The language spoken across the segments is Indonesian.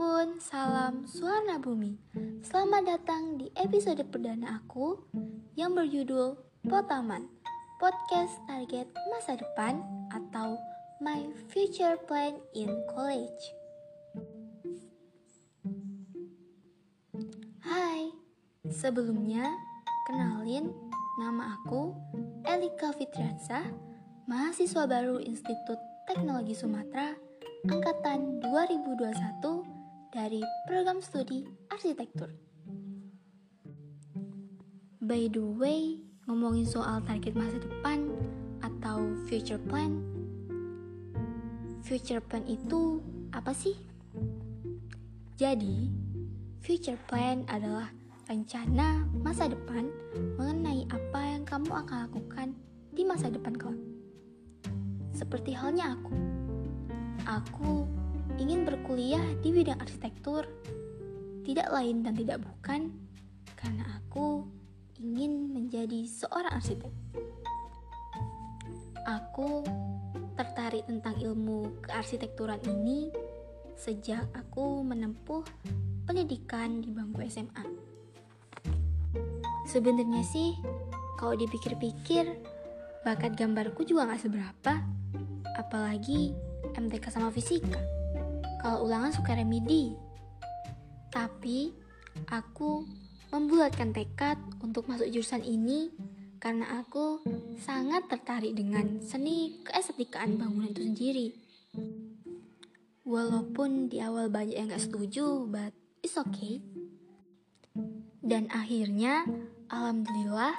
pun salam suara bumi. Selamat datang di episode perdana aku yang berjudul Potaman, podcast target masa depan atau My Future Plan in College. Hai, sebelumnya kenalin nama aku Elika Fitriansah, mahasiswa baru Institut Teknologi Sumatera angkatan 2021 dari program studi arsitektur. By the way, ngomongin soal target masa depan atau future plan. Future plan itu apa sih? Jadi, future plan adalah rencana masa depan mengenai apa yang kamu akan lakukan di masa depan kelak. Seperti halnya aku Aku ingin berkuliah di bidang arsitektur, tidak lain dan tidak bukan karena aku ingin menjadi seorang arsitek. Aku tertarik tentang ilmu kearsitekturan ini sejak aku menempuh pendidikan di bangku SMA. Sebenarnya sih, kalau dipikir-pikir, bakat gambarku juga gak seberapa, apalagi MTK sama fisika. Kalau ulangan suka remedi. Tapi aku membulatkan tekad untuk masuk jurusan ini karena aku sangat tertarik dengan seni keestetikaan bangunan itu sendiri. Walaupun di awal banyak yang gak setuju, but it's okay. Dan akhirnya, alhamdulillah,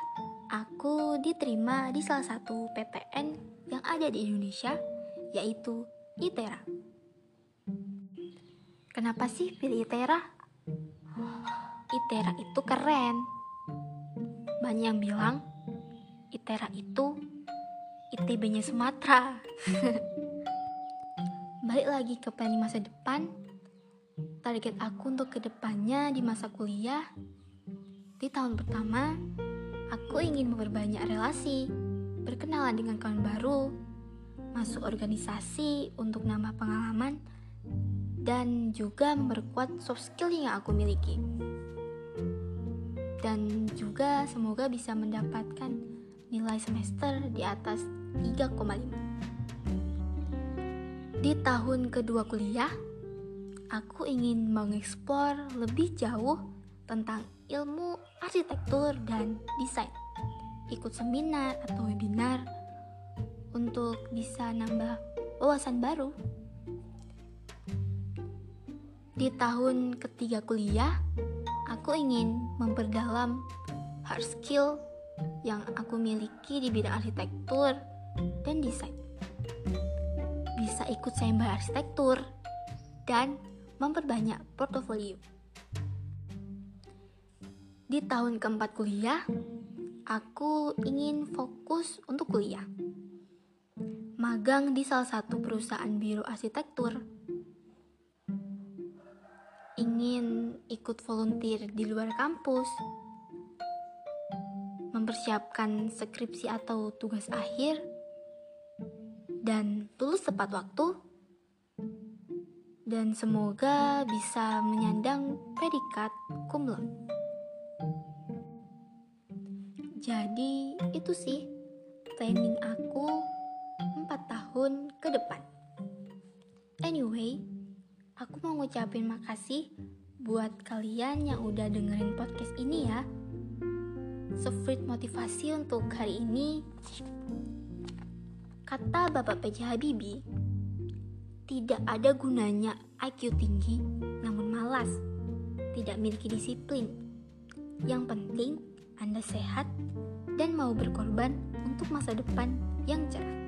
aku diterima di salah satu PTN yang ada di Indonesia, yaitu ITERA. Kenapa sih pilih ITERA? ITERA itu keren. Banyak yang bilang ITERA itu ITB-nya Sumatera. Balik lagi ke planning masa depan. Target aku untuk ke depannya di masa kuliah. Di tahun pertama, aku ingin memperbanyak relasi, berkenalan dengan kawan baru, masuk organisasi untuk nambah pengalaman, dan juga memperkuat soft skill yang aku miliki. Dan juga semoga bisa mendapatkan nilai semester di atas 3,5. Di tahun kedua kuliah, aku ingin mengeksplor lebih jauh tentang ilmu arsitektur dan desain. Ikut seminar atau webinar untuk bisa nambah wawasan baru. Di tahun ketiga kuliah, aku ingin memperdalam hard skill yang aku miliki di bidang arsitektur dan desain. Bisa ikut sayembara arsitektur dan memperbanyak portofolio. Di tahun keempat kuliah, aku ingin fokus untuk kuliah magang di salah satu perusahaan biro arsitektur. Ingin ikut volunteer di luar kampus, mempersiapkan skripsi atau tugas akhir, dan lulus tepat waktu, dan semoga bisa menyandang predikat cum. Jadi itu sih planning aku 4 tahun ke depan. Anyway, aku mau ngucapin makasih buat kalian yang udah dengerin podcast ini ya. Sefrit motivasi untuk hari ini. Kata Bapak PJ Habibie, tidak ada gunanya IQ tinggi namun malas, tidak memiliki disiplin. Yang penting Anda sehat dan mau berkorban untuk masa depan yang cerah.